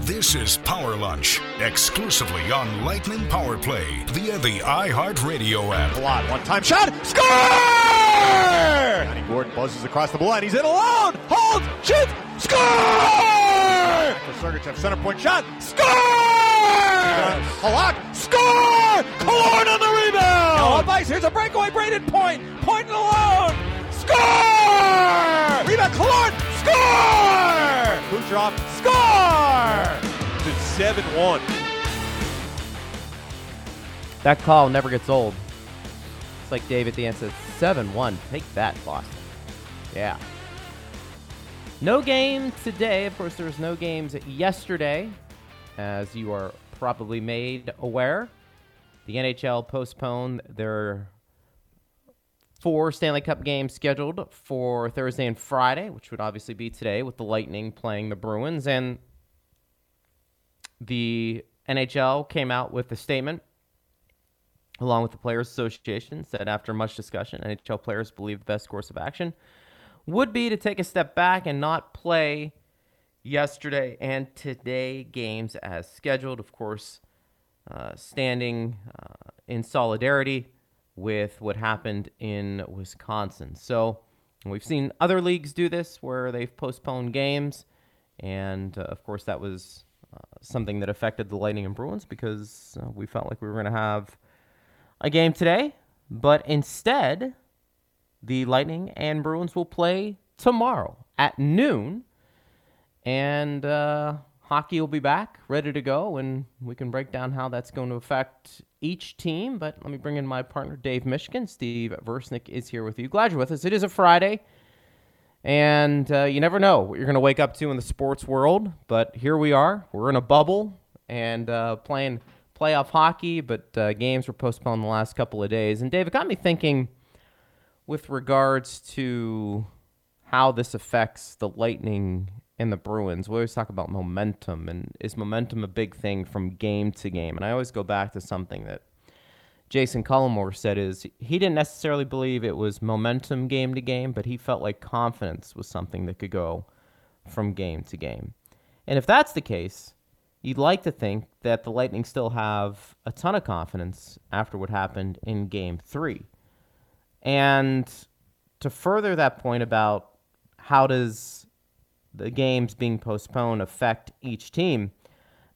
This is Power Lunch, exclusively on Lightning Power Play via the iHeartRadio app. Palat, one time shot, score! Yanni Gourde buzzes across the blue line. He's in alone, holds, shoots, score! For Sergachev, center point shot, score! Halak, score! Killorn on the rebound! Now up ice, here's a breakaway, Brayden Point, Point alone, score! Rebound, Killorn, score! Kucherov, score! It's 7-1. That call never gets old. It's like Dave at the end says, 7 1. Take that, Boston. Yeah. No game today. Of course, there was no games yesterday, as you are probably made aware. The NHL postponed their four Stanley Cup games scheduled for Thursday and Friday, which would obviously be today with the Lightning playing the Bruins. And the NHL came out with a statement along with the Players Association, said after much discussion, NHL players believe the best course of action would be to take a step back and not play yesterday and today games as scheduled. Of course, uh, standing uh, in solidarity with what happened in Wisconsin. So we've seen other leagues do this where they've postponed games. And uh, of course, that was something that affected the Lightning and Bruins because uh, we felt like we were going to have a game today, but instead, the Lightning and Bruins will play tomorrow at noon, and uh, hockey will be back, ready to go, and we can break down how that's going to affect each team. But let me bring in my partner, Dave Mishkin. Steve Versnick is here with you. Glad you're with us. It is a Friday. And uh, you never know what you're going to wake up to in the sports world, but here we are. We're in a bubble and uh, playing playoff hockey, but uh, games were postponed the last couple of days. And Dave, it got me thinking with regards to how this affects the Lightning and the Bruins. We always talk about momentum, and is momentum a big thing from game to game? And I always go back to something that Jassen Cullimore said is he didn't necessarily believe it was momentum game to game, but he felt like confidence was something that could go from game to game. And if that's the case, you'd like to think that the Lightning still have a ton of confidence after what happened in game three. And to further that point about how does the games being postponed affect each team,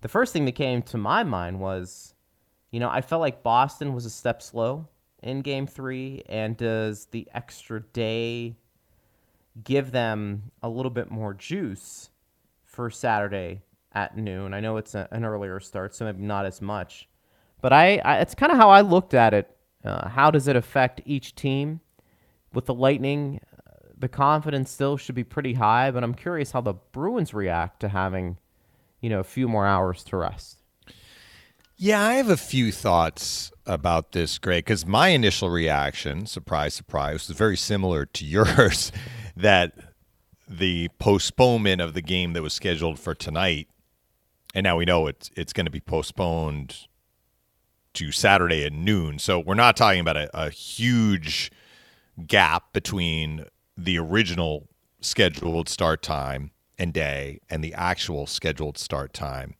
the first thing that came to my mind was, you know, I felt like Boston was a step slow in game three, and does the extra day give them a little bit more juice for Saturday at noon. I know it's a, an earlier start, so maybe not as much. But I, I it's kind of how I looked at it. Uh, how does it affect each team? With the Lightning, uh, the confidence still should be pretty high, but I'm curious how the Bruins react to having, you know, a few more hours to rest. Yeah, I have a few thoughts about this, Greg, because my initial reaction, surprise, surprise, was very similar to yours that the postponement of the game that was scheduled for tonight and now we know it's it's going to be postponed to Saturday at noon. So we're not talking about a, a huge gap between the original scheduled start time and day and the actual scheduled start time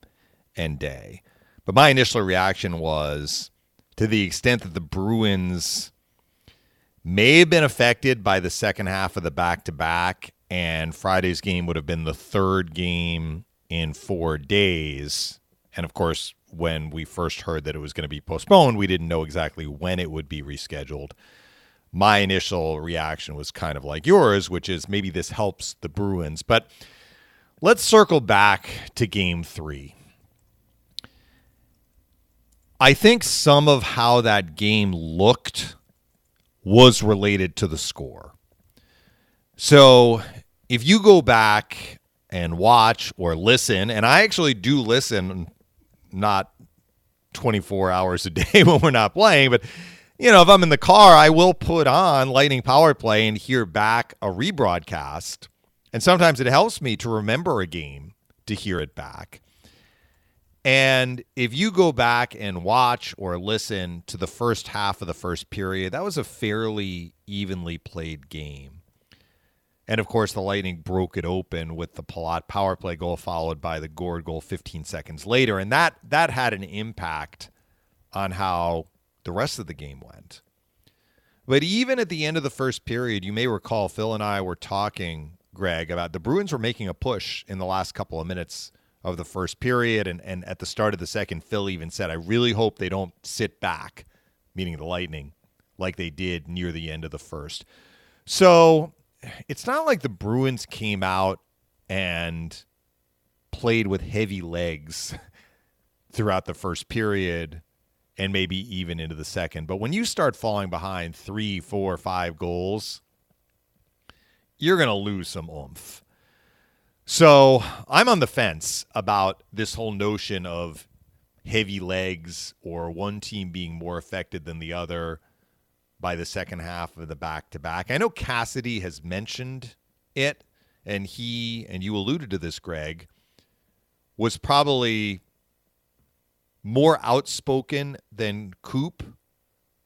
and day. But my initial reaction was to the extent that the Bruins may have been affected by the second half of the back to back, and Friday's game would have been the third game in four days. And of course, when we first heard that it was going to be postponed, we didn't know exactly when it would be rescheduled. My initial reaction was kind of like yours, which is maybe this helps the Bruins. But let's circle back to game three. I think some of how that game looked was related to the score. So if you go back and watch or listen. And I actually do listen, not 24 hours a day when we're not playing, but you know, if I'm in the car, I will put on Lightning Power Play and hear back a rebroadcast. And sometimes it helps me to remember a game to hear it back. And if you go back and watch or listen to the first half of the first period, that was a fairly evenly played game. And of course, the Lightning broke it open with the Palat power play goal, followed by the Gourde goal 15 seconds later, and that that had an impact on how the rest of the game went. But even at the end of the first period, you may recall Phil and I were talking, Greg, about the Bruins were making a push in the last couple of minutes of the first period, and and at the start of the second, Phil even said, "I really hope they don't sit back," meaning the Lightning, like they did near the end of the first. So it's not like the Bruins came out and played with heavy legs throughout the first period and maybe even into the second. But when you start falling behind three, four, five goals, you're going to lose some oomph. So I'm on the fence about this whole notion of heavy legs or one team being more affected than the other by the second half of the back to back. I know Cassidy has mentioned it, and he, and you alluded to this, Greg, was probably more outspoken than Coop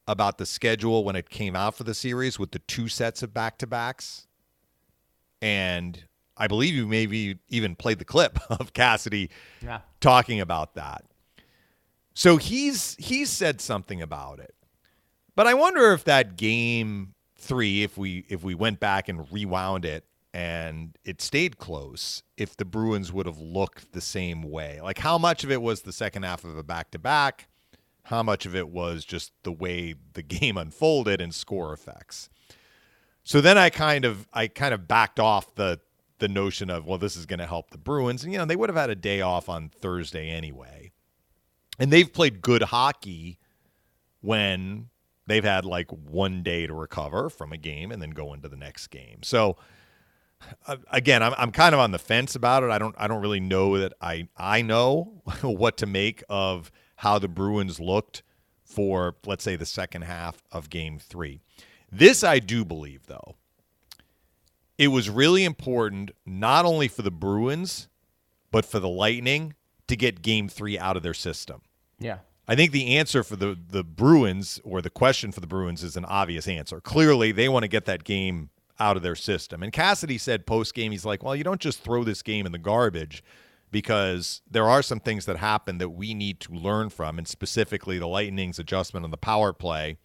about the schedule when it came out for the series with the two sets of back to backs. And I believe you maybe even played the clip of Cassidy Yeah. talking about that. So he's he's said something about it. But I wonder if that game three, if we if we went back and rewound it and it stayed close, if the Bruins would have looked the same way. Like how much of it was the second half of a back to back, how much of it was just the way the game unfolded and score effects. So then I kind of I kind of backed off the the notion of well this is going to help the Bruins and you know they would have had a day off on Thursday anyway. And they've played good hockey when they've had like one day to recover from a game and then go into the next game. So uh, again, I'm I'm kind of on the fence about it. I don't I don't really know that I I know what to make of how the Bruins looked for let's say the second half of game 3. This I do believe though. It was really important not only for the Bruins but for the Lightning to get game 3 out of their system. Yeah. I think the answer for the the Bruins or the question for the Bruins is an obvious answer. Clearly, they want to get that game out of their system. And Cassidy said post game, he's like, "Well, you don't just throw this game in the garbage." Because there are some things that happen that we need to learn from, and specifically the Lightning's adjustment on the power play,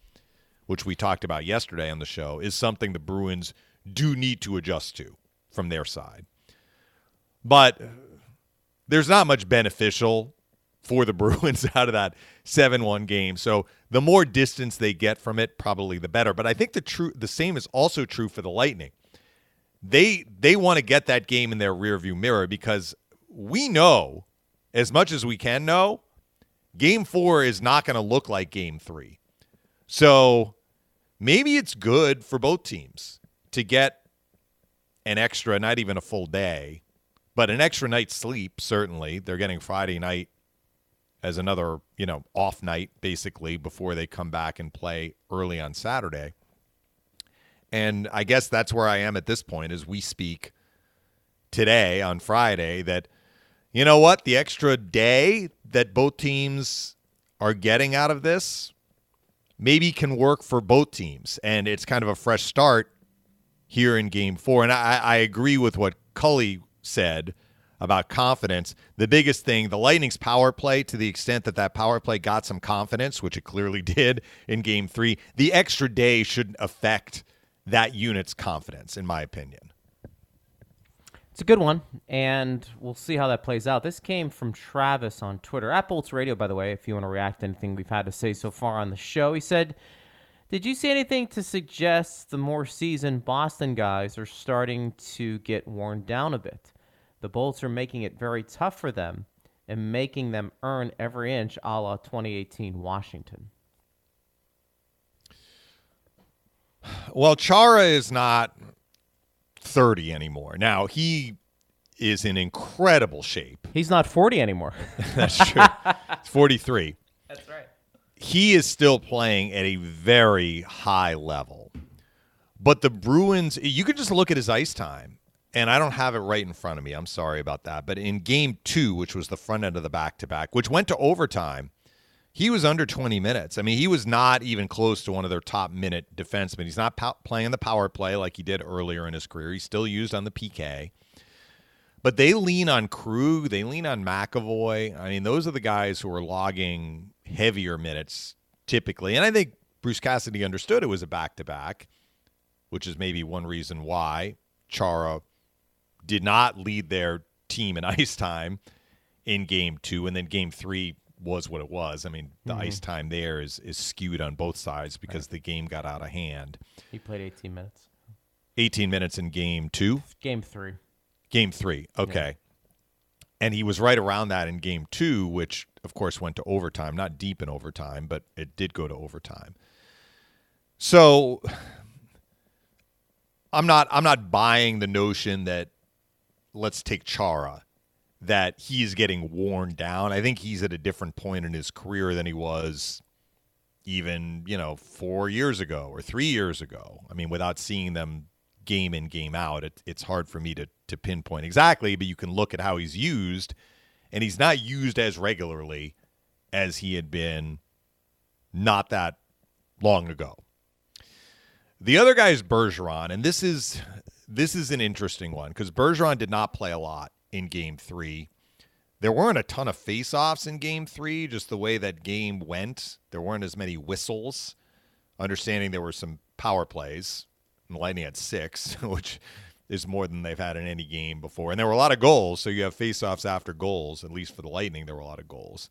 which we talked about yesterday on the show, is something the Bruins do need to adjust to from their side. But there's not much beneficial for the Bruins out of that 7-1 game. So the more distance they get from it, probably the better. But I think the true the same is also true for the Lightning. They they want to get that game in their rearview mirror because we know as much as we can know, game 4 is not going to look like game 3. So maybe it's good for both teams to get an extra, not even a full day, but an extra night's sleep certainly. They're getting Friday night as another, you know, off night basically before they come back and play early on Saturday. And I guess that's where I am at this point as we speak today on Friday that you know what, the extra day that both teams are getting out of this maybe can work for both teams and it's kind of a fresh start here in game 4 and I I agree with what Cully said about confidence. The biggest thing, the Lightning's power play, to the extent that that power play got some confidence, which it clearly did in game three, the extra day shouldn't affect that unit's confidence, in my opinion. It's a good one, and we'll see how that plays out. This came from Travis on Twitter, at Bolts Radio, by the way, if you want to react to anything we've had to say so far on the show. He said, Did you see anything to suggest the more seasoned Boston guys are starting to get worn down a bit? The Bolts are making it very tough for them and making them earn every inch a la 2018 Washington. Well, Chara is not 30 anymore. Now, he is in incredible shape. He's not 40 anymore. That's true. He's 43. He is still playing at a very high level. But the Bruins, you can just look at his ice time, and I don't have it right in front of me. I'm sorry about that. But in game two, which was the front end of the back to back, which went to overtime, he was under 20 minutes. I mean, he was not even close to one of their top minute defensemen. He's not playing the power play like he did earlier in his career. He's still used on the PK. But they lean on Krug, they lean on McAvoy. I mean, those are the guys who are logging heavier minutes typically. And I think Bruce Cassidy understood it was a back to back, which is maybe one reason why Chara did not lead their team in ice time in game two. And then game three was what it was. I mean, the mm-hmm. ice time there is is skewed on both sides because right. the game got out of hand. He played 18 minutes. 18 minutes in game two. Game three. Game three. Okay. And he was right around that in game two, which of course went to overtime. Not deep in overtime, but it did go to overtime. So I'm not I'm not buying the notion that let's take Chara that he's getting worn down. I think he's at a different point in his career than he was even, you know, four years ago or three years ago. I mean, without seeing them game in, game out, it, it's hard for me to, to pinpoint exactly, but you can look at how he's used, and he's not used as regularly as he had been not that long ago. The other guy is Bergeron, and this is this is an interesting one because Bergeron did not play a lot in game three. There weren't a ton of face-offs in game three, just the way that game went. There weren't as many whistles. Understanding there were some power plays. And Lightning had six, which is more than they've had in any game before. And there were a lot of goals, so you have face-offs after goals. At least for the Lightning, there were a lot of goals.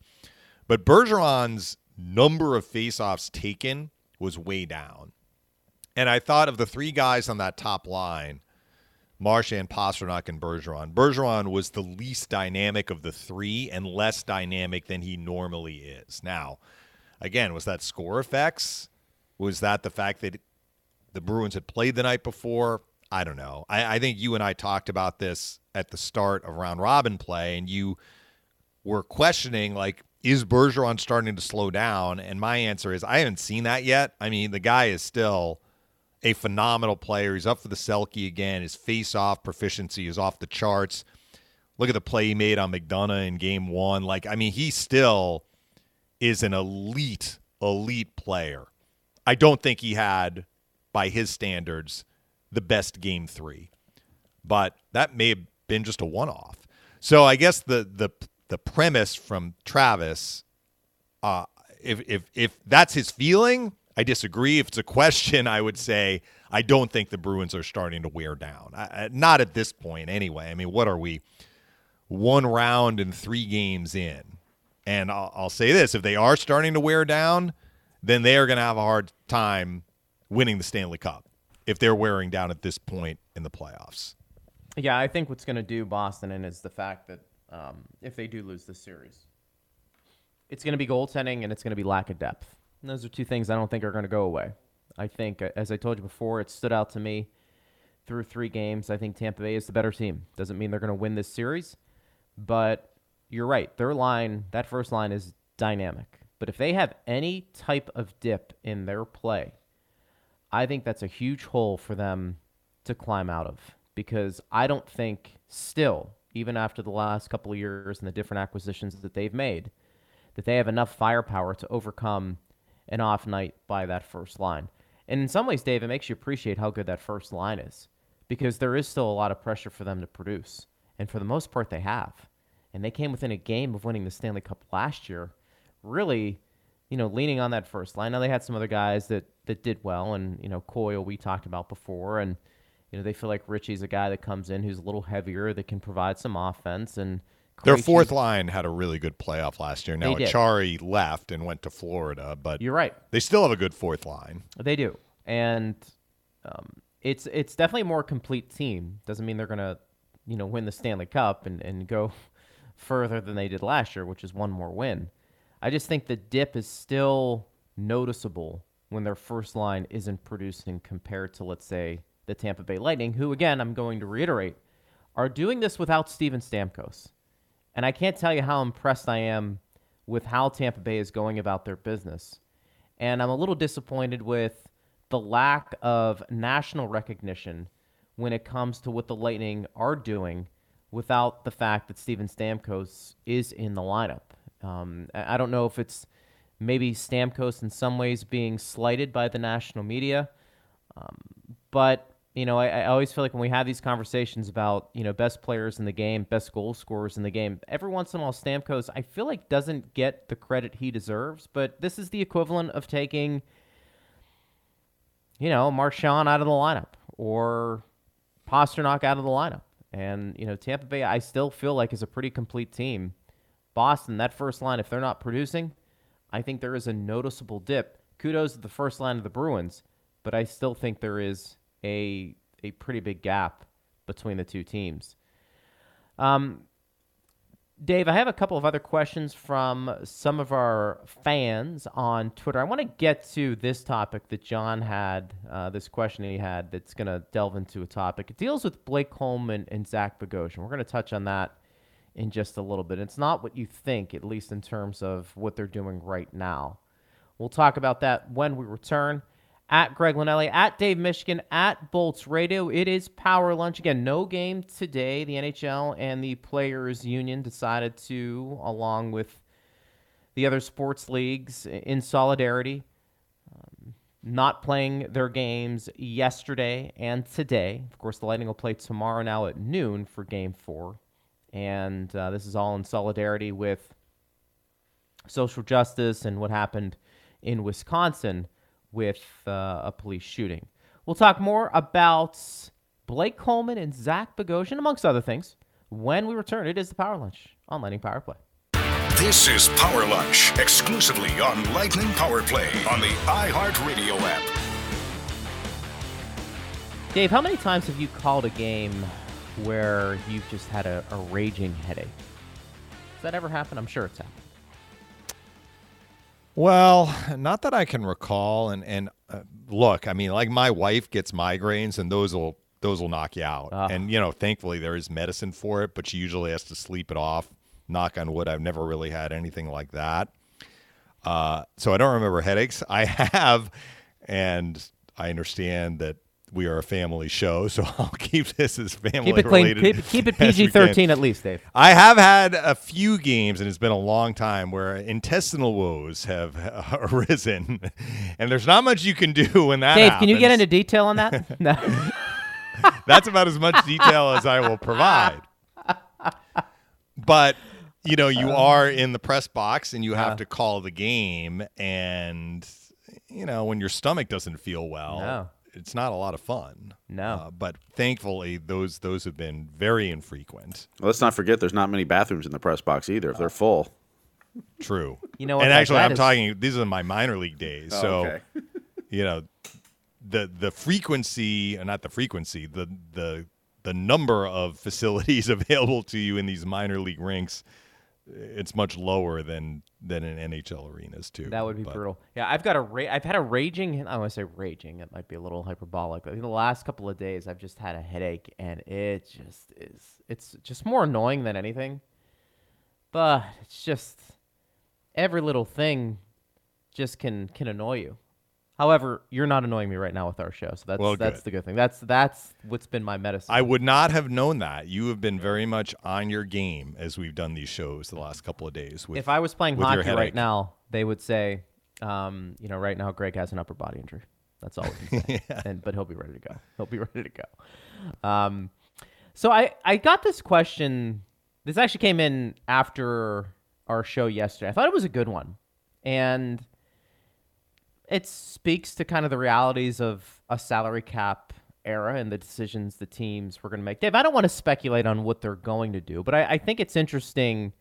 But Bergeron's number of face-offs taken was way down. And I thought of the three guys on that top line, Marchand, Pastrnak, and Bergeron. Bergeron was the least dynamic of the three and less dynamic than he normally is. Now, again, was that score effects? Was that the fact that the Bruins had played the night before? I don't know. I, I think you and I talked about this at the start of round robin play, and you were questioning, like, is Bergeron starting to slow down? And my answer is I haven't seen that yet. I mean, the guy is still a phenomenal player. He's up for the Selke again. His face-off proficiency is off the charts. Look at the play he made on McDonagh in game one. Like, I mean, he still is an elite, elite player. I don't think he had, by his standards, the best game three. But that may have been just a one off. So I guess the the the premise from Travis, uh, if if if that's his feeling, I disagree. If it's a question, I would say I don't think the Bruins are starting to wear down. I, not at this point, anyway. I mean, what are we? One round and three games in. And I'll, I'll say this if they are starting to wear down, then they are going to have a hard time winning the Stanley Cup if they're wearing down at this point in the playoffs. Yeah, I think what's going to do Boston in is the fact that um, if they do lose this series, it's going to be goaltending and it's going to be lack of depth. And those are two things I don't think are going to go away. I think, uh, as I told you before, it stood out to me through three games. I think Tampa Bay is the better team. Doesn't mean they're going to win this series, but you're right. Their line, that first line, is dynamic. But if they have any type of dip in their play, I think that's a huge hole for them to climb out of because I don't think still, even after the last couple of years and the different acquisitions that they've made, that they have enough firepower to overcome an off night by that first line. And in some ways, Dave, it makes you appreciate how good that first line is because there is still a lot of pressure for them to produce. And for the most part, they have. And they came within a game of winning the Stanley Cup last year, really, you know, leaning on that first line. Now, they had some other guys that, that did well, and, you know, Coyle we talked about before. And, you know, they feel like Ritchie's a guy that comes in who's a little heavier, that can provide some offense. And, their fourth line had a really good playoff last year. Now Acciari left and went to Florida, but you're right. They still have a good fourth line. They do, and um, it's it's definitely a more complete team. Doesn't mean they're gonna, you know, win the Stanley Cup and, and go further than they did last year, which is one more win. I just think the dip is still noticeable when their first line isn't producing compared to, let's say, the Tampa Bay Lightning, who, again, I'm going to reiterate, are doing this without Steven Stamkos. And I can't tell you how impressed I am with how Tampa Bay is going about their business. And I'm a little disappointed with the lack of national recognition when it comes to what the Lightning are doing without the fact that Steven Stamkos is in the lineup. Um, I don't know if it's maybe Stamkos in some ways being slighted by the national media. Um, but you know, I, I, always feel like when we have these conversations about you know best players in the game, best goal scorers in the game, every once in a while Stamkos I feel like doesn't get the credit he deserves. But this is the equivalent of taking you know Marchand out of the lineup or Pastrnak out of the lineup. And you know Tampa Bay, I still feel like is a pretty complete team. Boston, that first line, if they're not producing, I think there is a noticeable dip. Kudos to the first line of the Bruins, but I still think there is a a pretty big gap between the two teams. Um, Dave, I have a couple of other questions from some of our fans on Twitter. I want to get to this topic that John had, uh, this question he had that's going to delve into a topic. It deals with Blake Coleman and Zach Bogosian. We're going to touch on that in just a little bit. It's not what you think, at least in terms of what they're doing right now. We'll talk about that when we return at Greg Linelli, at Dave Mishkin, at Bolts Radio. It is Power Lunch. Again, no game today. The NHL and the Players Union decided to, along with the other sports leagues, in solidarity, um, not playing their games yesterday and today. Of course, the Lightning will play tomorrow now at noon for game four. And uh, this is all in solidarity with social justice and what happened in Wisconsin with uh, a police shooting. We'll talk more about Blake Coleman and Zach Bogosian, amongst other things, when we return. It is the Power Lunch on Lightning Power Play. This is Power Lunch, exclusively on Lightning Power Play on the iHeartRadio app. Dave, how many times have you called a game where you've just had a, a raging headache? Does that ever happen? I'm sure it's happened. Well, not that I can recall. And and uh, look, I mean, like my wife gets migraines, and those will those will knock you out. Uh. And you know, thankfully there is medicine for it, but she usually has to sleep it off. Knock on wood, I've never really had anything like that. Uh, so I don't remember headaches. I have, and I understand that we are a family show, so I'll keep this as family keep it clean. Keep, keep, it PG thirteen at least, Dave. I have had a few games, and it's been a long time where intestinal woes have arisen, and there's not much you can do when that. Dave, happens. can you get into detail on that? no. That's about as much detail as I will provide. But you know, you are in the press box, and you have uh, to call the game, and you know, when your stomach doesn't feel well. No it's not a lot of fun. No, uh, but thankfully those those have been very infrequent. Well, let's not forget there's not many bathrooms in the press box either. If they're full. True. You know, what, and actually, I'm is... talking. These are my minor league days, oh, so okay. you know, the the frequency, uh, not the frequency, the the the number of facilities available to you in these minor league rinks it's much lower than than in NHL arenas too. That would be but. brutal. Yeah, I've got a ra- I've had a raging. I want to say raging. It might be a little hyperbolic. But in the last couple of days, I've just had a headache, and it just is. It's just more annoying than anything. But it's just every little thing just can can annoy you. However, you're not annoying me right now with our show, so that's well, that's the good thing. That's that's what's been my medicine. I would not have known that. You have been very much on your game as we've done these shows the last couple of days. With, if I was playing hockey right now, they would say, um, you know, right now Greg has an upper body injury. That's all we can say. yeah. and, but he'll be ready to go. He'll be ready to go. Um, so I I got this question. This actually came in after our show yesterday. I thought it was a good one, and it speaks to kind of the realities of a salary cap era and the decisions the teams were going to make. Dave, I don't want to speculate on what they're going to do, but I, I think it's interesting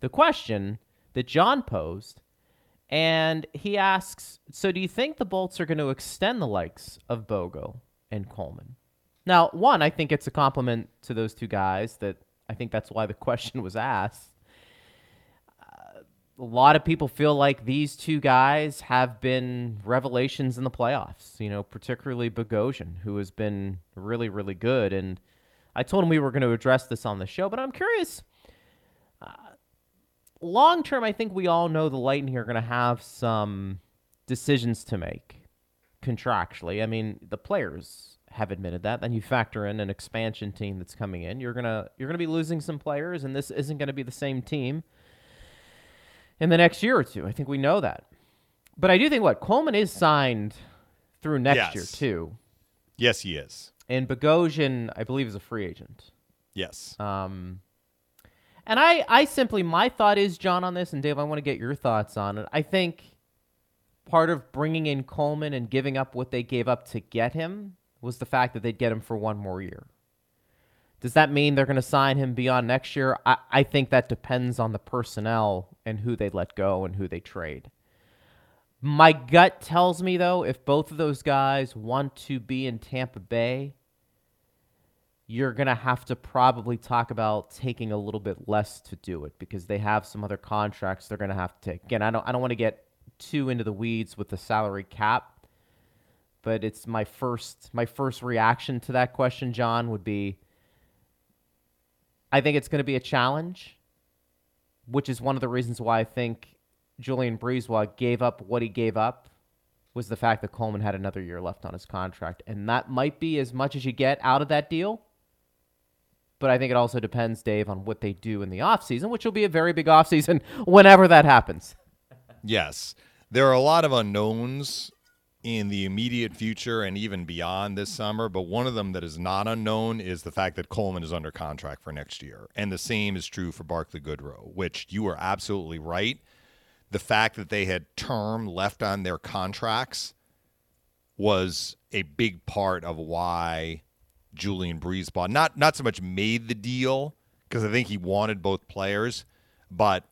the question that John posed. And he asks So, do you think the Bolts are going to extend the likes of Bogo and Coleman? Now, one, I think it's a compliment to those two guys that I think that's why the question was asked a lot of people feel like these two guys have been revelations in the playoffs, you know, particularly Bogosian, who has been really, really good. And I told him we were going to address this on the show, but I'm curious. Uh, long term, I think we all know the Lightning here are going to have some decisions to make contractually. I mean, the players have admitted that. Then you factor in an expansion team that's coming in. You're gonna you're gonna be losing some players, and this isn't going to be the same team in the next year or two. I think we know that. But I do think what Coleman is signed through next Yes. year too, Yes, he is. and Bogosian, I believe, is a free agent. Yes. Um, and I, I simply, my thought is, John, on this, and Dave, I want to get your thoughts on it. I think part of bringing in Coleman and giving up what they gave up to get him was the fact that they'd get him for one more year. Does that mean they're going to sign him beyond next year? I, I think that depends on the personnel and who they let go and who they trade. My gut tells me, though, if both of those guys want to be in Tampa Bay, you're going to have to probably talk about taking a little bit less to do it because they have some other contracts they're going to have to take. Again, I don't I don't want to get too into the weeds with the salary cap, but it's my first my first reaction to that question, John, would be I think it's going to be a challenge, which is one of the reasons why I think Julien BriseBois gave up what he gave up was the fact that Coleman had another year left on his contract. And that might be as much as you get out of that deal. But I think it also depends, Dave, on what they do in the offseason, which will be a very big offseason whenever that happens. Yes. There are a lot of unknowns in the immediate future and even beyond this summer, but one of them that is not unknown is the fact that Coleman is under contract for next year. And the same is true for Barclay Goodrow, which you are absolutely right. The fact that they had term left on their contracts was a big part of why Julien BriseBois not not so much made the deal because I think he wanted both players, but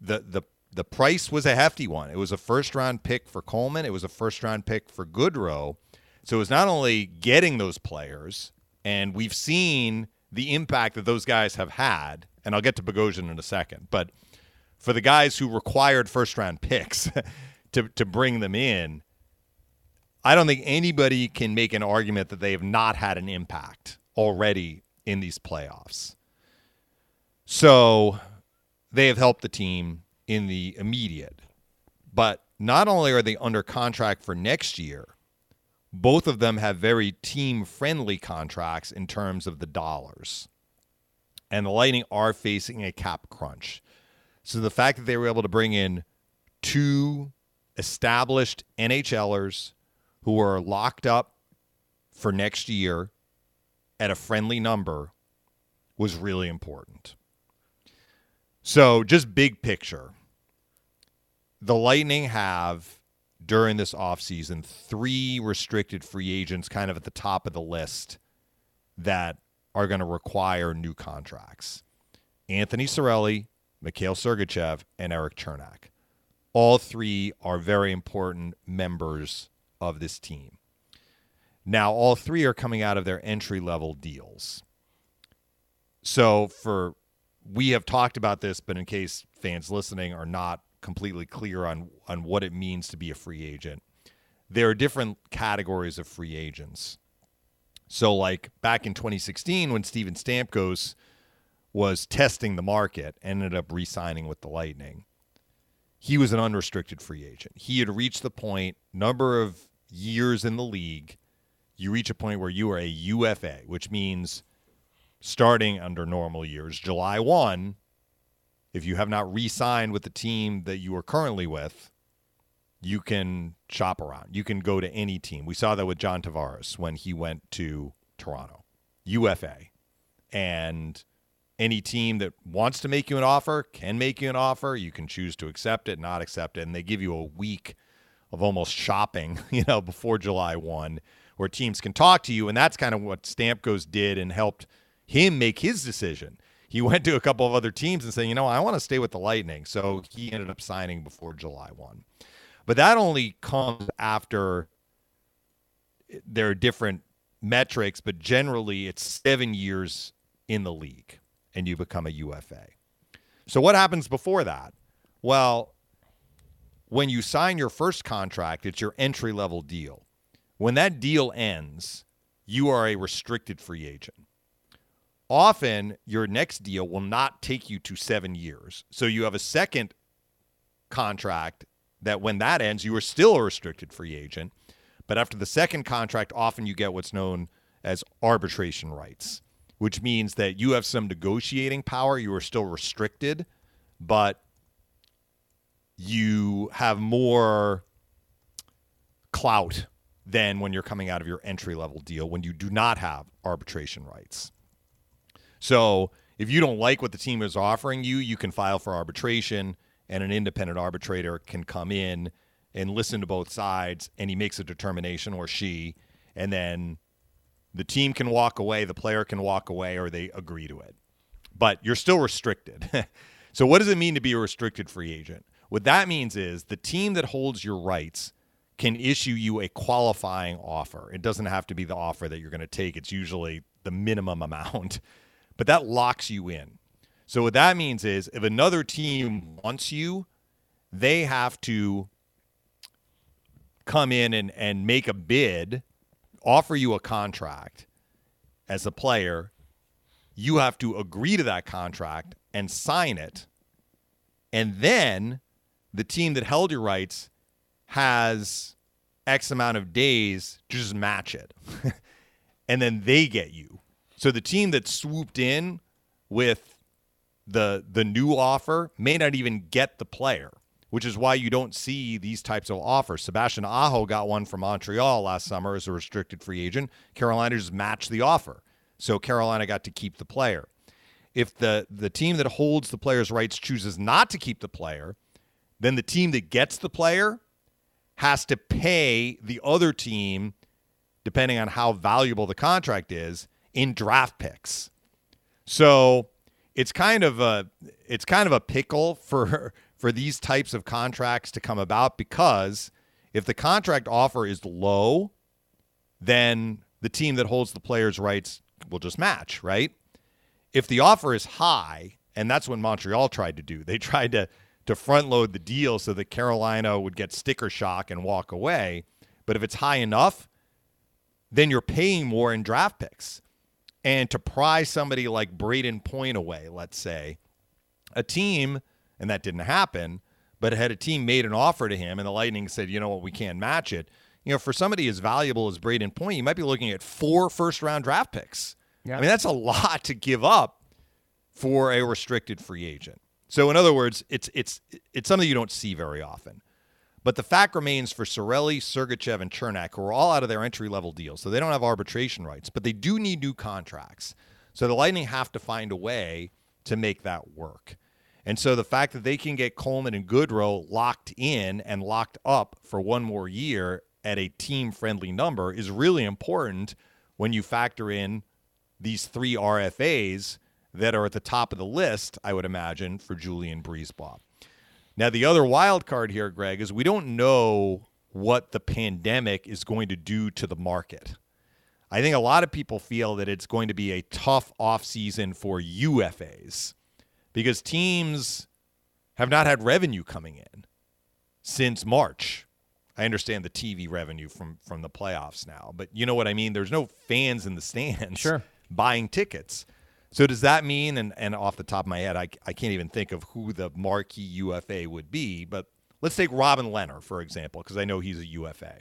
the the the price was a hefty one. It was a first round pick for Coleman. It was a first round pick for Goodrow. So it was not only getting those players, and we've seen the impact that those guys have had. And I'll get to Bogosian in a second, but for the guys who required first round picks to to bring them in, I don't think anybody can make an argument that they have not had an impact already in these playoffs. So they have helped the team in the immediate. But not only are they under contract for next year, both of them have very team friendly contracts in terms of the dollars. And the Lightning are facing a cap crunch. So the fact that they were able to bring in two established NHLers who are locked up for next year at a friendly number was really important. So, just big picture. The Lightning have during this offseason three restricted free agents kind of at the top of the list that are going to require new contracts. Anthony Cirelli, Mikhail Sergachev, and Erik Cernak. All three are very important members of this team. Now, all three are coming out of their entry level deals. So, for we have talked about this, but in case fans listening are not completely clear on on what it means to be a free agent, there are different categories of free agents. So, like back in 2016, when Steven Stamkos was testing the market, ended up re-signing with the Lightning. He was an unrestricted free agent. He had reached the point, number of years in the league, you reach a point where you are a UFA, which means starting under normal years, July 1, if you have not re signed with the team that you are currently with, you can shop around. You can go to any team. We saw that with John Tavares when he went to Toronto, UFA. And any team that wants to make you an offer can make you an offer. You can choose to accept it, not accept it. And they give you a week of almost shopping, you know, before July 1, where teams can talk to you. And that's kind of what Stamkos did and helped him make his decision. He went to a couple of other teams and saying, you know, I want to stay with the Lightning. So he ended up signing before July 1. But that only comes after there are different metrics, but generally it's seven years in the league and you become a UFA. So what happens before that? Well, when you sign your first contract, it's your entry level deal. When that deal ends, you are a restricted free agent. Often, your next deal will not take you to seven years. So you have a second contract that when that ends, you are still a restricted free agent. But after the second contract, often you get what's known as arbitration rights, which means that you have some negotiating power. You are still restricted, but you have more clout than when you're coming out of your entry level deal when you do not have arbitration rights. So if you don't like what the team is offering you, you can file for arbitration, and an independent arbitrator can come in and listen to both sides, and he makes a determination, or she, and then the team can walk away, the player can walk away, or they agree to it. But you're still restricted. so, what does it mean to be a restricted free agent? What that means is the team that holds your rights can issue you a qualifying offer. It doesn't have to be the offer that you're going to take, it's usually the minimum amount, but that locks you in. So, what that means is if another team wants you, they have to come in and, and make a bid, offer you a contract as a player. You have to agree to that contract and sign it. And then the team that held your rights has X amount of days to just match it. and then they get you. So the team that swooped in with the the new offer may not even get the player, which is why you don't see these types of offers. Sebastian Aho got one from Montreal last summer as a restricted free agent. Carolina just matched the offer. So Carolina got to keep the player. If the the team that holds the player's rights chooses not to keep the player, then the team that gets the player has to pay the other team, depending on how valuable the contract is, in draft picks. So it's kind of a it's kind of a pickle for for these types of contracts to come about because if the contract offer is low, then the team that holds the player's rights will just match, right? If the offer is high, and that's what Montreal tried to do. They tried to to front load the deal so that Carolina would get sticker shock and walk away. But if it's high enough, then you're paying more in draft picks. And to pry somebody like Brayden Point away, let's say, a team, and that didn't happen, but had a team made an offer to him and the Lightning said, you know what, we can't match it. You know, for somebody as valuable as Brayden Point, you might be looking at four first round draft picks. Yeah. I mean, that's a lot to give up for a restricted free agent. So in other words, it's it's it's something you don't see very often. But the fact remains for Cirelli, Sergachev, and Cernak, who are all out of their entry level deals, so they don't have arbitration rights, but they do need new contracts. So the Lightning have to find a way to make that work. And so the fact that they can get Coleman and Goodrow locked in and locked up for one more year at a team friendly number is really important when you factor in these three RFAs that are at the top of the list, I would imagine, for Julien BriseBois. Now, the other wild card here, Greg, is we don't know what the pandemic is going to do to the market. I think a lot of people feel that it's going to be a tough offseason for UFAs because teams have not had revenue coming in since March. I understand the TV revenue from from the playoffs now, but you know what I mean. There's no fans in the stands sure. buying tickets. So does that mean, and, and off the top of my head, I, I can't even think of who the marquee UFA would be, but let's take Robin Lehner, for example, because I know he's a UFA.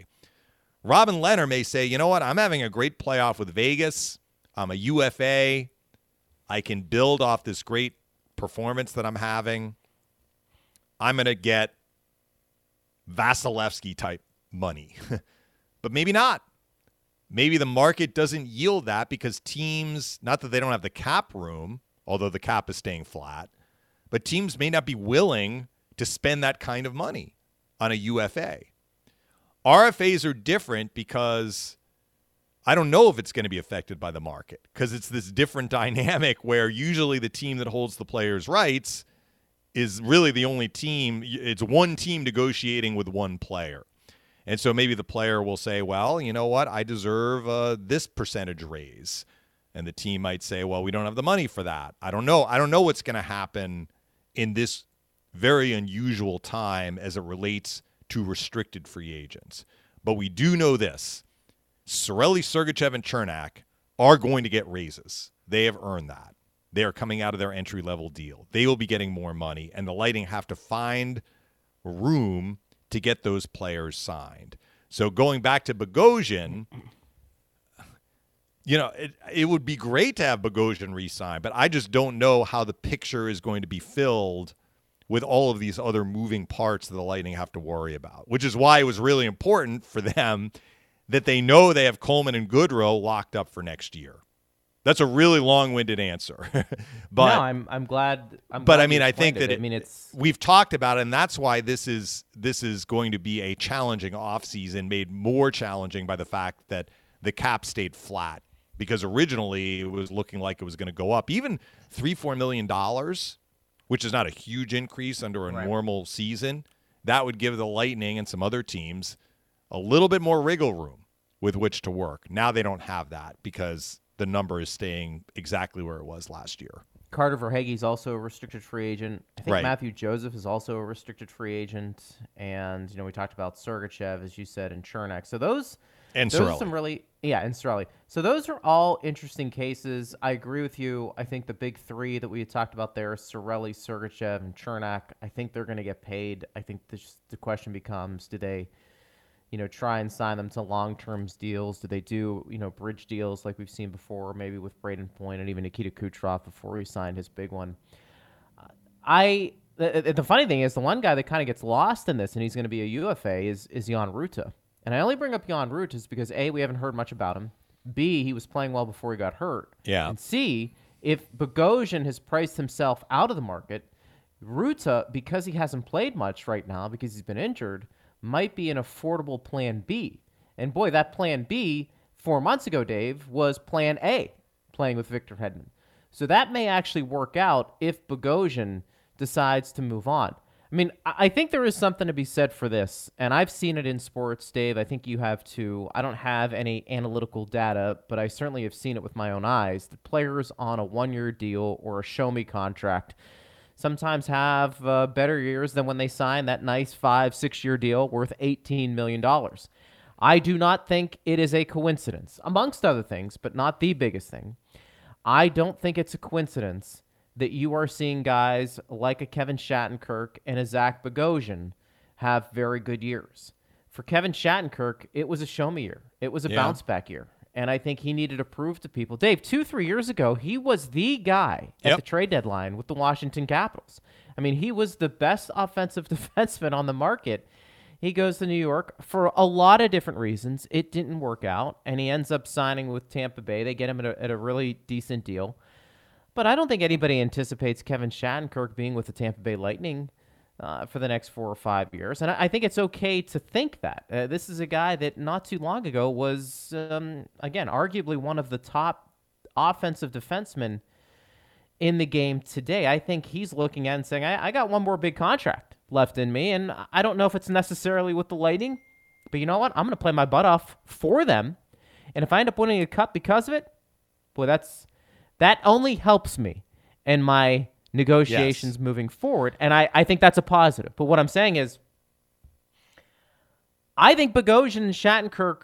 Robin Lehner may say, you know what, I'm having a great playoff with Vegas. I'm a UFA. I can build off this great performance that I'm having. I'm going to get Vasilevskiy type money, but maybe not maybe the market doesn't yield that because teams, not that they don't have the cap room, although the cap is staying flat, but teams may not be willing to spend that kind of money on a UFA. RFAs are different because I don't know if it's going to be affected by the market because it's this different dynamic where usually the team that holds the player's rights is really the only team. It's one team negotiating with one player. And so maybe the player will say, well, you know what? I deserve uh, this percentage raise. And the team might say, well, we don't have the money for that. I don't know. I don't know what's going to happen in this very unusual time as it relates to restricted free agents. But we do know this Cirelli, Sergachev, and Cernak are going to get raises. They have earned that. They are coming out of their entry level deal. They will be getting more money, and the Lightning have to find room to get those players signed. So going back to Bogosian, you know, it, it would be great to have Bogosian re-signed, but I just don't know how the picture is going to be filled with all of these other moving parts that the Lightning have to worry about, which is why it was really important for them that they know they have Coleman and Goodrow locked up for next year. That's a really long-winded answer, but no, I'm I'm glad. I'm but glad I mean, I think that it. I mean, it's we've talked about it, and that's why this is this is going to be a challenging offseason, made more challenging by the fact that the cap stayed flat. Because originally it was looking like it was going to go up, even three four million dollars, which is not a huge increase under a Right. normal season. That would give the Lightning and some other teams a little bit more wriggle room with which to work. Now they don't have that because the number is staying exactly where it was last year. Carter Verhaeghe is also a restricted free agent. I think Right. Matthew Joseph is also a restricted free agent, and you know we talked about Sergachev, as you said, and Cernak. So those And those are some really yeah, and Cirelli. So those are all interesting cases. I agree with you. I think the big three that we had talked about there, are Cirelli, Sergachev, and Cernak, I think they're going to get paid. I think the, the question becomes, do they, you know, try and sign them to long-term deals? Do they do, you know, bridge deals like we've seen before, maybe with Brayden Point and even Nikita Kucherov before he signed his big one? Uh, I the, the funny thing is the one guy that kind of gets lost in this, and he's going to be a UFA, is is Jan Rutta. And I only bring up Jan Rutta is because a we haven't heard much about him. B he was playing well before he got hurt. Yeah. And C if Bogosian has priced himself out of the market, Rutta because he hasn't played much right now because he's been injured might be an affordable Plan B. And boy, that Plan B four months ago, Dave, was Plan A, playing with Victor Hedman. So that may actually work out if Bogosian decides to move on. I mean, I think there is something to be said for this, and I've seen it in sports, Dave. I think you have too. I don't have any analytical data, but I certainly have seen it with my own eyes. The players on a one year deal or a show me contract sometimes have uh, better years than when they sign that nice five, six year deal worth $18 million. I do not think it is a coincidence, amongst other things, but not the biggest thing. I don't think it's a coincidence that you are seeing guys like a Kevin Shattenkirk and a Zach Bogosian have very good years. For Kevin Shattenkirk, it was a show me year. It was a Yeah. bounce back year. And I think he needed to prove to people. Dave, two, three years ago, he was the guy at Yep. the trade deadline with the Washington Capitals. I mean, he was the best offensive defenseman on the market. He goes to New York for a lot of different reasons. It didn't work out, and he ends up signing with Tampa Bay. They get him at a, at a really decent deal. But I don't think anybody anticipates Kevin Shattenkirk being with the Tampa Bay Lightning uh, for the next four or five years. And I, I think it's okay to think that. Uh, this is a guy that not too long ago was, um, again, arguably one of the top offensive defensemen in the game today. I think he's looking at and saying, I, I got one more big contract left in me. And I don't know if it's necessarily with the Lightning, but you know what? I'm going to play my butt off for them. And if I end up winning a cup because of it, boy, that's that only helps me in my negotiations moving forward. And I, I think that's a positive. But what I'm saying is, I think Bogosian and Shattenkirk,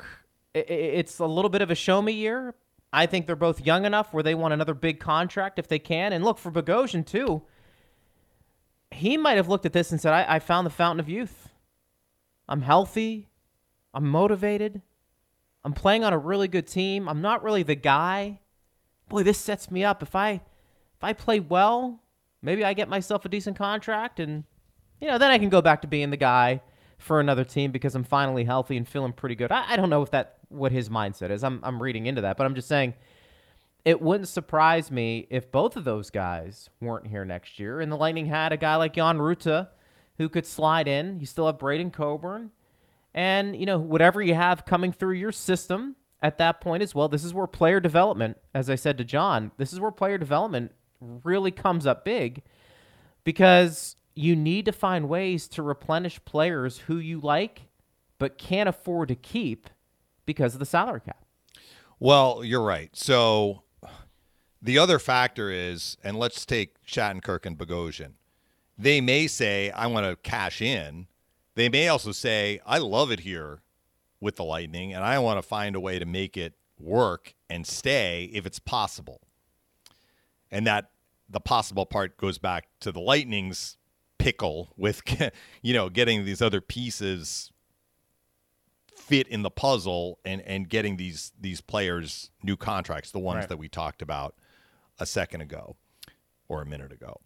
i- i- it's a little bit of a show me year. I think they're both young enough where they want another big contract if they can. And look, for Bogosian, too, he might have looked at this and said, I, I found the fountain of youth. I'm healthy. I'm motivated. I'm playing on a really good team. I'm not really the guy. Boy, this sets me up. If I if I play well, maybe I get myself a decent contract and you know, then I can go back to being the guy for another team because I'm finally healthy and feeling pretty good. I, I don't know if that what his mindset is. I'm I'm reading into that, but I'm just saying it wouldn't surprise me if both of those guys weren't here next year and the Lightning had a guy like Jan Rutta who could slide in. You still have Braydon Coburn. And, you know, whatever you have coming through your system at that point as well, this is where player development, as I said to John, this is where player development really comes up big because you need to find ways to replenish players who you like but can't afford to keep because of the salary cap. Well, you're right. So the other factor is, and let's take Shattenkirk and Bogosian. They may say, I want to cash in. They may also say, I love it here with the Lightning, and I want to find a way to make it work and stay if it's possible. And that the possible part goes back to the Lightning's pickle with, you know, getting these other pieces fit in the puzzle and and getting these these players new contracts, the ones Right. that we talked about a second ago or a minute ago.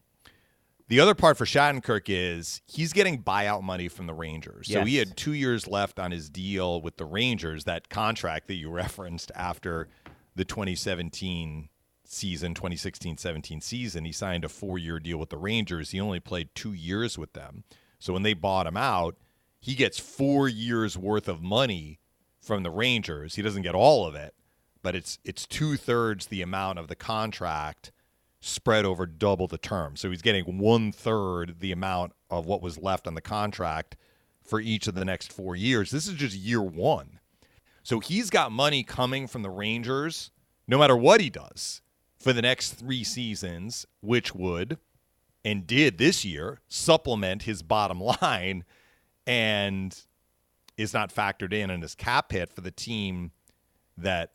The other part for Shattenkirk is he's getting buyout money from the Rangers. So he had two years left on his deal with the Rangers, that contract that you referenced after the 2017 season, 2016 17 season. He signed a four year deal with the Rangers. He only played two years with them. So when they bought him out, he gets four years worth of money from the Rangers. He doesn't get all of it, but it's it's two thirds the amount of the contract spread over double the term. So he's getting one third the amount of what was left on the contract for each of the next four years. This is just year one. So he's got money coming from the Rangers no matter what he does for the next three seasons, which would and did this year supplement his bottom line and is not factored in in his cap hit for the team that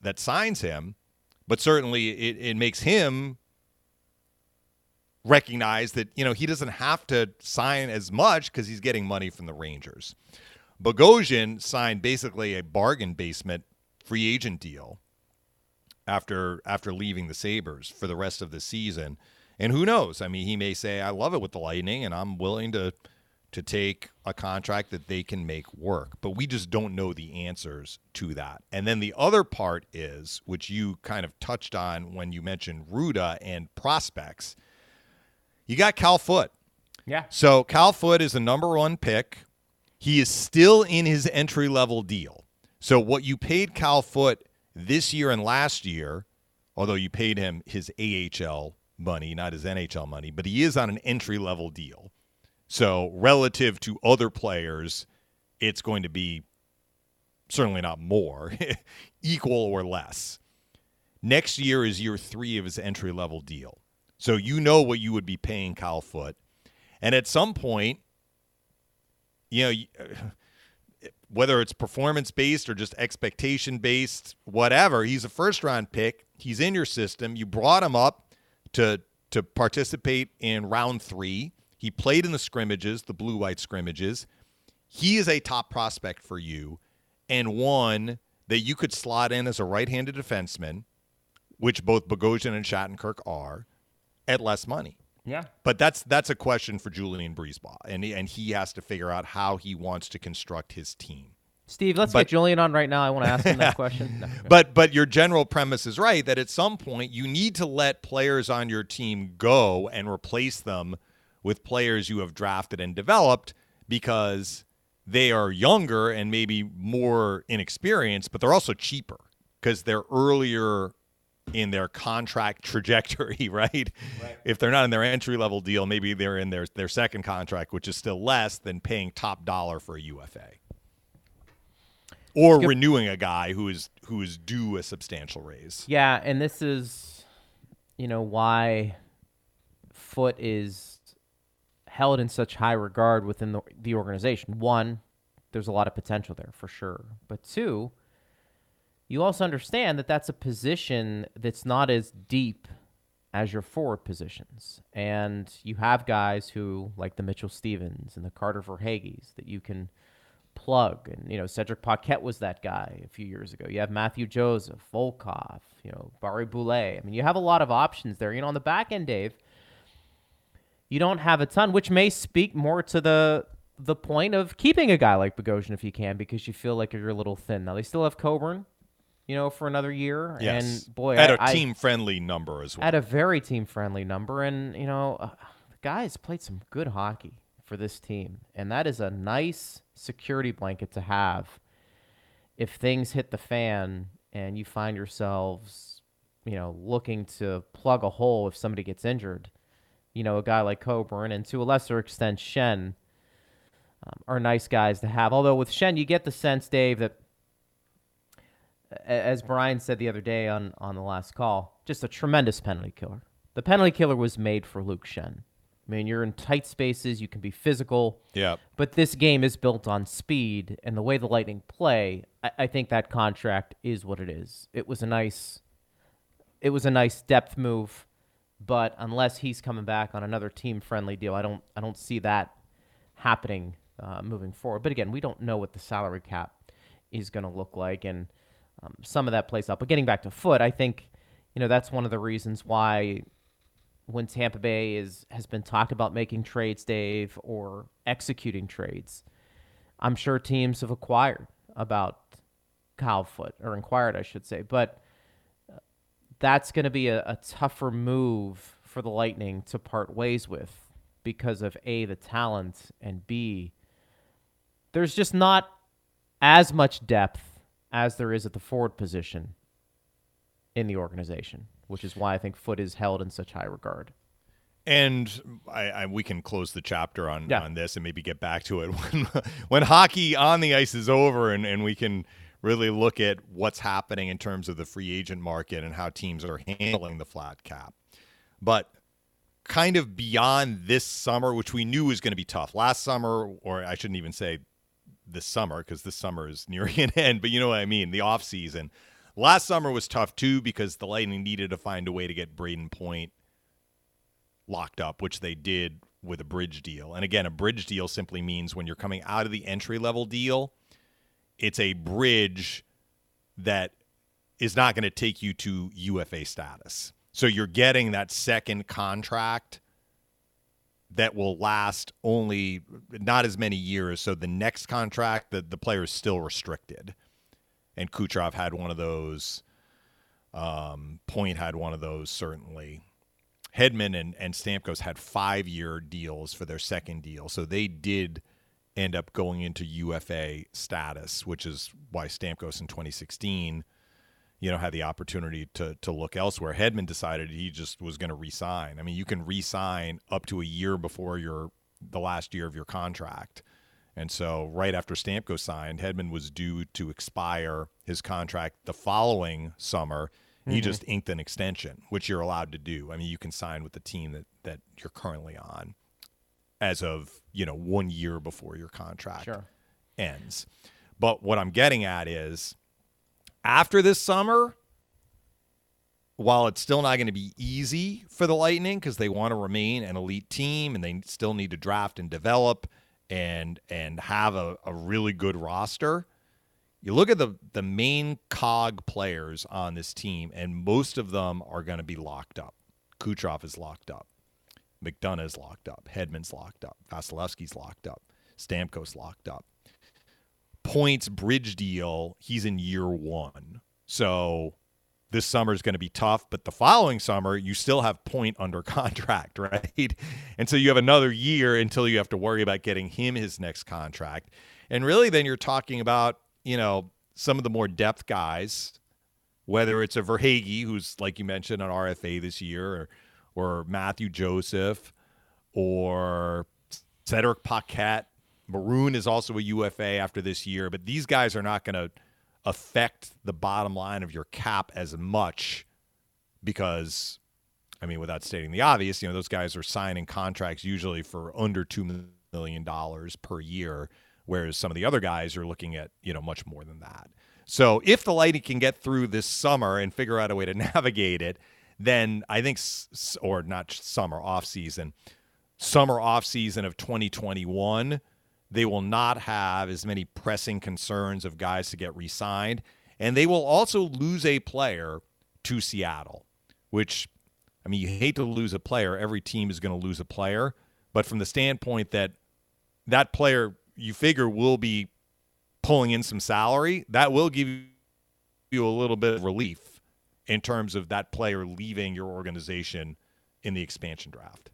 that signs him but certainly it, it makes him recognize that you know he doesn't have to sign as much because he's getting money from the Rangers. Bogosian signed basically a bargain basement free agent deal after after leaving the Sabres for the rest of the season. And who knows? I mean, he may say, "I love it with the Lightning, and I'm willing to to take a contract that they can make work." But we just don't know the answers to that. And then the other part is, which you kind of touched on when you mentioned Rutta and prospects. You got Cal Foote. Yeah. So Cal Foote is the number one pick. He is still in his entry level deal. So what you paid Cal Foote this year and last year, although you paid him his AHL money, not his NHL money, but he is on an entry level deal. So relative to other players, it's going to be certainly not more, equal or less. Next year is year three of his entry level deal. So you know what you would be paying Kyle Foote. And at some point, you know, whether it's performance based or just expectation based, whatever, he's a first round pick. He's in your system. You brought him up to to participate in round three. He played in the scrimmages, the blue white scrimmages. He is a top prospect for you and one that you could slot in as a right handed defenseman, which both Bogosian and Shattenkirk are, at less money. Yeah. But that's that's a question for Julien BriseBois, and he, and he has to figure out how he wants to construct his team. Steve, let's But- get Julien on right now. I want to ask him that question. No. But but your general premise is right that at some point you need to let players on your team go and replace them with players you have drafted and developed because they are younger and maybe more inexperienced, but they're also cheaper because they're earlier in their contract trajectory, right? If they're not in their entry level deal, maybe they're in their their second contract, which is still less than paying top dollar for a UFA. Or renewing a guy who is who is due a substantial raise. Yeah, and this is, you know, why Foote is held in such high regard within the, the organization. One, there's a lot of potential there for sure. But two, you also understand that that's a position that's not as deep as your forward positions. And you have guys who, like the Mitchell Stevens and the Carter Verhaeghes, that you can plug. And, you know, Cedric Paquette was that guy a few years ago. You have Matthew Joseph, Volkov, you know, Barré-Boulet. I mean, you have a lot of options there. You know, on the back end, Dave, you don't have a ton, which may speak more to the the point of keeping a guy like Bogosian if you can, because you feel like you're a little thin. Now they still have Coburn, you know, for another year. Yes. And boy, at I- a team friendly number as well. at a very team friendly number. And, you know, uh, the guys played some good hockey for this team. And that is a nice security blanket to have if things hit the fan and you find yourselves, you know, looking to plug a hole if somebody gets injured. You know, a guy like Coburn and to a lesser extent Schenn um, are nice guys to have. Although with Schenn, you get the sense, Dave, that as Brian said the other day on, on the last call, just a tremendous penalty killer. The penalty killer was made for Luke Schenn. I mean, you're in tight spaces, you can be physical, yeah. but this game is built on speed and the way the Lightning play. I, I think that contract is what it is. It was a nice, it was a nice depth move, but unless he's coming back on another team friendly deal, I don't, I don't see that happening uh, moving forward. But again, we don't know what the salary cap is going to look like, and um, some of that plays out. But getting back to Foote, I think you know that's one of the reasons why when Tampa Bay is has been talked about making trades, Dave, or executing trades, I'm sure teams have acquired about Kyle Foote or inquired, I should say, but uh, that's going to be a, a tougher move for the Lightning to part ways with because of a the talent and b there's just not as much depth as there is at the forward position in the organization, which is why I think Foote is held in such high regard. And I, I, we can close the chapter on, Yeah. on this and maybe get back to it when when hockey on the ice is over and, and we can really look at what's happening in terms of the free agent market and how teams are handling the flat cap. But kind of beyond this summer, which we knew was going to be tough. Last summer, or I shouldn't even say this summer because this summer is nearing an end, but you know what I mean, the off season. Last summer was tough too because the Lightning needed to find a way to get Brayden Point locked up, which they did with a bridge deal. And again, a bridge deal simply means when you're coming out of the entry level deal, it's a bridge that is not going to take you to UFA status. So you're getting that second contract that will last only not as many years. So the next contract, the, the player is still restricted. And Kucherov had one of those. Um, Point had one of those, certainly. Hedman and, and Stamkos had five year deals for their second deal. So they did end up going into UFA status, which is why Stamkos in 2016, you know, had the opportunity to to look elsewhere. Hedman decided he just was going to resign. I mean, you can resign up to a year before your the last year of your contract. And so, right after Stamkos signed, Hedman was due to expire his contract the following summer. He mm-hmm. just inked an extension, which you're allowed to do. I mean, you can sign with the team that, that you're currently on as of, you know, one year before your contract Sure. ends. But what I'm getting at is after this summer, while it's still not going to be easy for the Lightning because they want to remain an elite team and they still need to draft and develop and and have a, a really good roster. You look at the the main cog players on this team, and most of them are going to be locked up. Kucherov is locked up. McDonagh is locked up. Hedman's locked up. Vasilevskiy's locked up. Stamkos locked up. Points bridge deal, he's in year one. So this summer is going to be tough, but the following summer, you still have point under contract, right? And so you have another year until you have to worry about getting him his next contract. And really, then you're talking about, you know, some of the more depth guys, whether it's a Verhaeghe, who's, like you mentioned, on RFA this year, or, or Matthew Joseph, or Cedric Paquette. Maroon is also a UFA after this year, but these guys are not going to affect the bottom line of your cap as much because, I mean, without stating the obvious, you know, those guys are signing contracts usually for under $2 million per year, whereas some of the other guys are looking at, you know, much more than that. So if the Lightning can get through this summer and figure out a way to navigate it, then I think, or not summer, off season, summer off season of 2021, they will not have as many pressing concerns of guys to get re-signed, and they will also lose a player to Seattle, which I mean, you hate to lose a player. Every team is going to lose a player, but from the standpoint that that player you figure will be pulling in some salary, that will give you a little bit of relief in terms of that player leaving your organization in the expansion draft.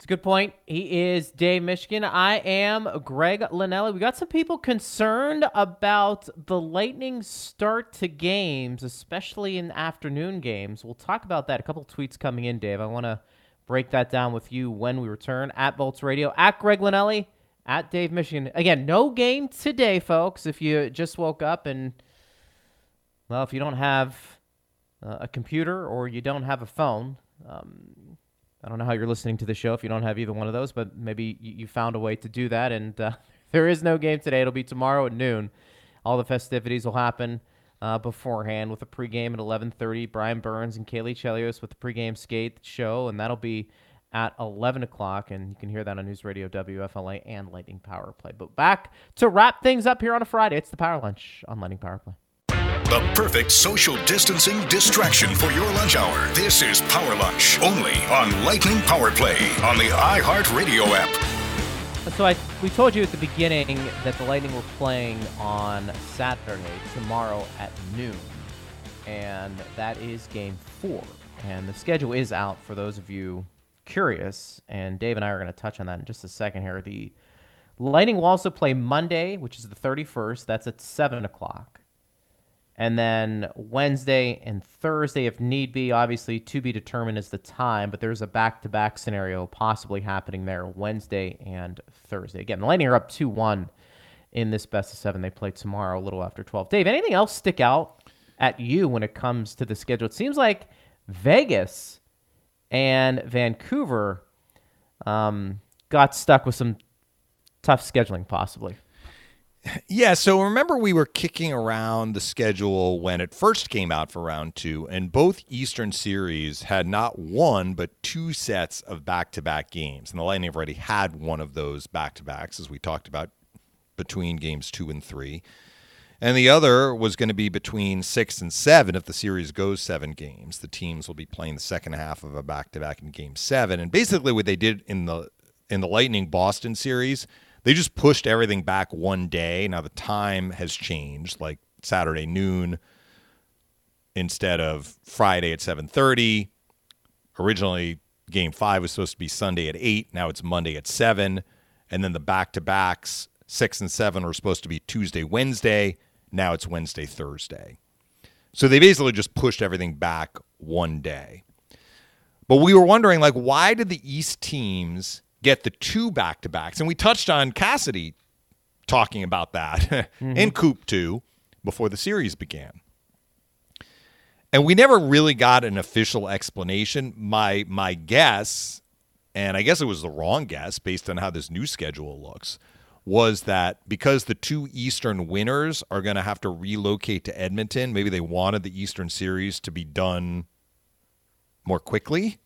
It's a good point. He is Dave Mishkin. I am Greg Linelli. We got some people concerned about the Lightning start to games, especially in afternoon games. We'll talk about that. A couple tweets coming in, Dave. I want to break that down with you when we return at Bolts Radio, at Greg Linelli, at Dave Mishkin. Again, no game today, folks. If you just woke up and, well, if you don't have uh, a computer or you don't have a phone, um, I don't know how you're listening to the show if you don't have either one of those, but maybe you, found a way to do that. And uh, there is no game today. It'll be tomorrow at noon. All the festivities will happen uh, beforehand with a pregame at 11:30. Brian Burns and Caley Chelios with the pregame skate show, and that'll be at 11 o'clock. And you can hear that on News Radio WFLA and Lightning Power Play. But back to wrap things up here on a Friday. It's the Power Lunch on Lightning Power Play. The perfect social distancing distraction for your lunch hour. This is Power Lunch, only on Lightning Power Play on the iHeartRadio app. So I, we told you at the beginning that the Lightning were playing on Saturday, tomorrow at noon, and that is Game Four. And the schedule is out for those of you curious. And Dave and I are going to touch on that in just a second here. The Lightning will also play Monday, which is the 31st. That's at 7 o'clock. And then Wednesday and Thursday, if need be, obviously to be determined is the time, but there's a back to back scenario possibly happening there Wednesday and Thursday. Again, the Lightning are up 2 1 in this best of seven. They play tomorrow a little after 12. Dave, anything else stick out at you when it comes to the schedule? It seems like Vegas and Vancouver um, got stuck with some tough scheduling, possibly. Yeah, so remember we were kicking around the schedule when it first came out for round two, and both Eastern series had not one but two sets of back to back games. And the Lightning have already had one of those back to backs, as we talked about between games two and three. And the other was going to be between six and seven if the series goes seven games. The teams will be playing the second half of a back to back in game seven. And basically what they did in the in the Lightning Boston series they just pushed everything back one day. Now the time has changed, like Saturday noon instead of Friday at 7:30. Originally, game 5 was supposed to be Sunday at 8, now it's Monday at 7, and then the back-to-backs 6 and 7 were supposed to be Tuesday, Wednesday, now it's Wednesday, Thursday. So they basically just pushed everything back one day. But we were wondering like why did the East teams get the two back to backs. And we touched on Cassidy talking about that mm-hmm. in Coop 2 before the series began. And we never really got an official explanation. My my guess, and I guess it was the wrong guess based on how this new schedule looks, was that because the two Eastern winners are going to have to relocate to Edmonton, maybe they wanted the Eastern series to be done more quickly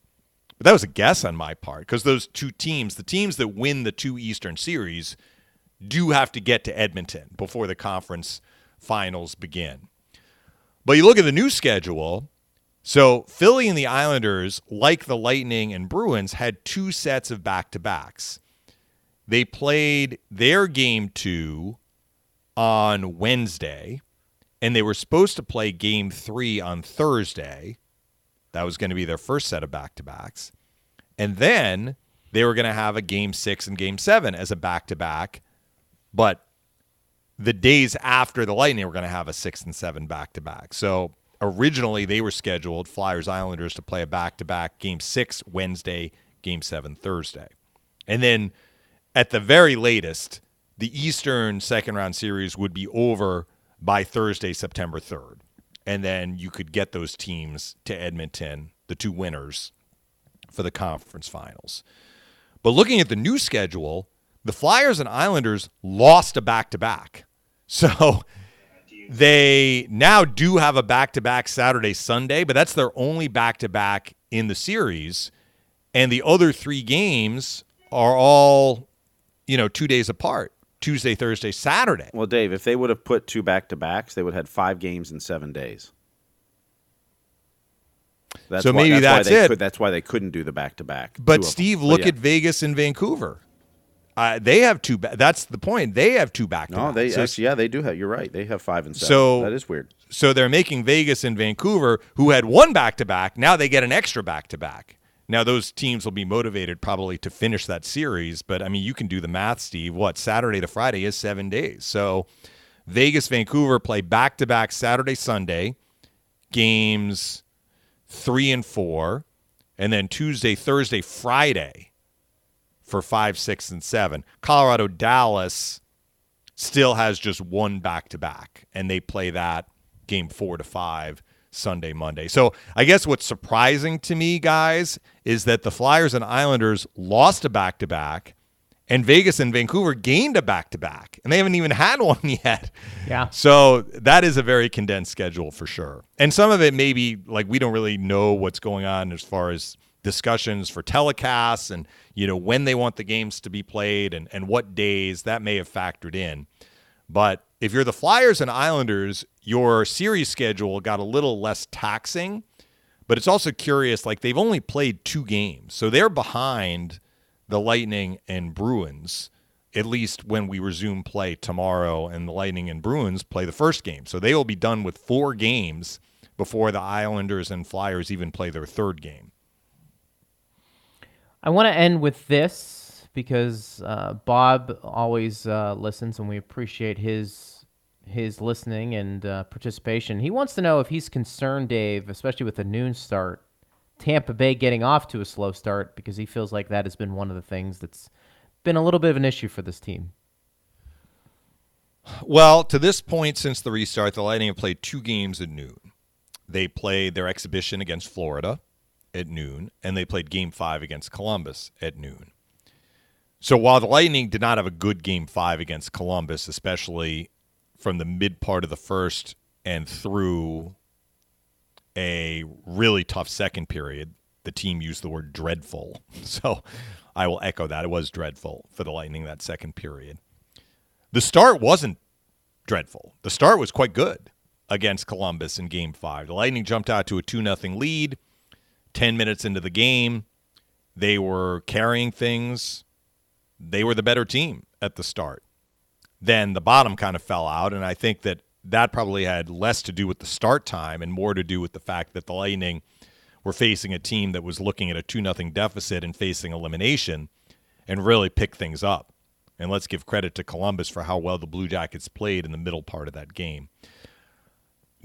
but that was a guess on my part because those two teams, the teams that win the two Eastern series, do have to get to Edmonton before the conference finals begin. But you look at the new schedule. So Philly and the Islanders, like the Lightning and Bruins, had two sets of back to backs. They played their game two on Wednesday, and they were supposed to play game three on Thursday. That was going to be their first set of back to backs. And then they were going to have a game six and game seven as a back to back. But the days after the Lightning were going to have a six and seven back to back. So originally they were scheduled, Flyers Islanders, to play a back to back game six Wednesday, game seven Thursday. And then at the very latest, the Eastern second round series would be over by Thursday, September 3rd and then you could get those teams to Edmonton, the two winners, for the conference finals. But looking at the new schedule, the Flyers and Islanders lost a back to back. So they now do have a back to back Saturday, Sunday, but that's their only back to back in the series. And the other three games are all, you know, two days apart. Tuesday, Thursday, Saturday. Well, Dave, if they would have put two back to backs, they would have had five games in seven days. That's so why, maybe that's, that's it. Could, that's why they couldn't do the back to back. But Steve, look yeah. at Vegas and Vancouver. Uh, they have two. Ba- that's the point. They have two back. No, they so, yeah, they do have. You're right. They have five and seven. So that is weird. So they're making Vegas and Vancouver, who had one back to back, now they get an extra back to back. Now those teams will be motivated probably to finish that series, but I mean you can do the math, Steve. What Saturday to Friday is seven days. So Vegas, Vancouver play back to back Saturday, Sunday, games three and four, and then Tuesday, Thursday, Friday for five, six, and seven. Colorado, Dallas still has just one back to back, and they play that game four to five Sunday, Monday. So I guess what's surprising to me, guys, is that the Flyers and Islanders lost a back to back, and Vegas and Vancouver gained a back to back, and they haven't even had one yet. Yeah. So that is a very condensed schedule for sure. And some of it maybe like we don't really know what's going on as far as discussions for telecasts and you know when they want the games to be played and, and what days that may have factored in. But if you're the Flyers and Islanders, your series schedule got a little less taxing, but it's also curious. Like they've only played two games, so they're behind the Lightning and Bruins. At least when we resume play tomorrow, and the Lightning and Bruins play the first game, so they will be done with four games before the Islanders and Flyers even play their third game. I want to end with this because uh, Bob always uh, listens, and we appreciate his his listening and uh, participation. He wants to know if he's concerned, Dave, especially with the noon start, Tampa Bay getting off to a slow start because he feels like that has been one of the things that's been a little bit of an issue for this team. Well, to this point since the restart, the Lightning have played two games at noon. They played their exhibition against Florida at noon, and they played game five against Columbus at noon. So while the Lightning did not have a good game five against Columbus, especially from the mid part of the first and through a really tough second period, the team used the word dreadful. So I will echo that. It was dreadful for the Lightning that second period. The start wasn't dreadful. The start was quite good against Columbus in game five. The Lightning jumped out to a 2 0 lead 10 minutes into the game. They were carrying things. They were the better team at the start. Then the bottom kind of fell out. And I think that that probably had less to do with the start time and more to do with the fact that the Lightning were facing a team that was looking at a 2 0 deficit and facing elimination and really pick things up. And let's give credit to Columbus for how well the Blue Jackets played in the middle part of that game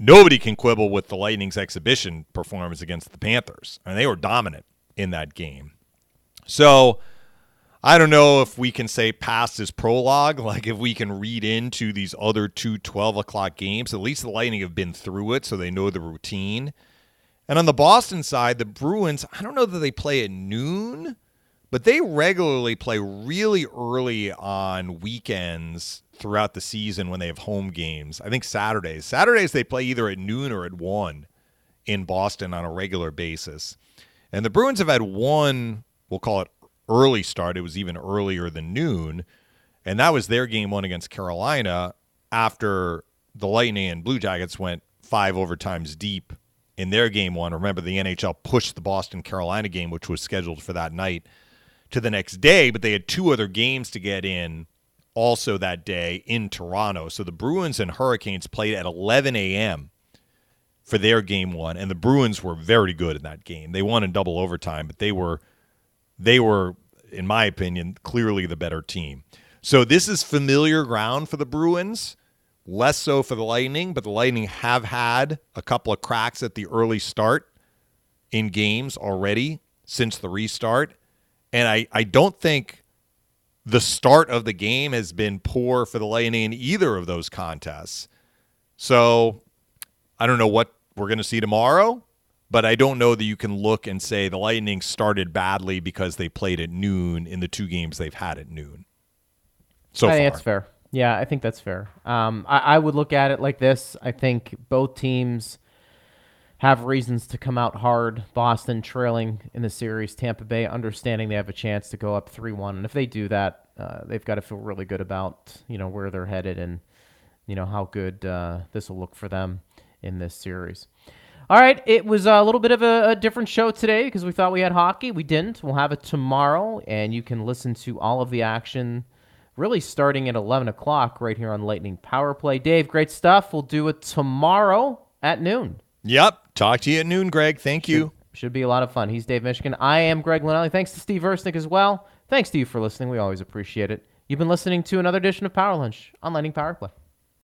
nobody can quibble with the Lightning's exhibition performance against the Panthers. and they were dominant in that game. So I don't know if we can say past is prologue, like if we can read into these other two 12 o'clock games. At least the Lightning have been through it, so they know the routine. And on the Boston side, the Bruins, I don't know that they play at noon, but they regularly play really early on weekends throughout the season when they have home games. I think Saturdays. Saturdays they play either at noon or at 1 in Boston on a regular basis. And the Bruins have had one, we'll call it early start. It was even earlier than noon. And that was their game one against Carolina after the Lightning and Blue Jackets went five overtimes deep in their game one. Remember, the NHL pushed the Boston Carolina game, which was scheduled for that night, to the next day, but they had two other games to get in also that day in Toronto. So the Bruins and Hurricanes played at 11 a.m. for their game one, and the Bruins were very good in that game. They won in double overtime, but they were they were, in my opinion, clearly the better team. So this is familiar ground for the Bruins, less so for the Lightning, but the Lightning have had a couple of cracks at the early start in games already since the restart. And I, I don't think the start of the game has been poor for the Lightning in either of those contests. So I don't know what we're going to see tomorrow, but I don't know that you can look and say the Lightning started badly because they played at noon in the two games they've had at noon. So I far. think that's fair. Yeah, I think that's fair. Um, I, I would look at it like this. I think both teams have reasons to come out hard. Boston trailing in the series, Tampa Bay understanding they have a chance to go up three one, and if they do that, uh, they've got to feel really good about you know where they're headed and you know how good uh, this will look for them in this series. All right, it was a little bit of a, a different show today because we thought we had hockey. We didn't. We'll have it tomorrow, and you can listen to all of the action really starting at 11 o'clock right here on Lightning Power Play. Dave, great stuff. We'll do it tomorrow at noon. Yep. Talk to you at noon, Greg. Thank you. Should be a lot of fun. He's Dave Mishkin. I am Greg Linelli. Thanks to Steve Versnick as well. Thanks to you for listening. We always appreciate it. You've been listening to another edition of Power Lunch on Lightning Power Play.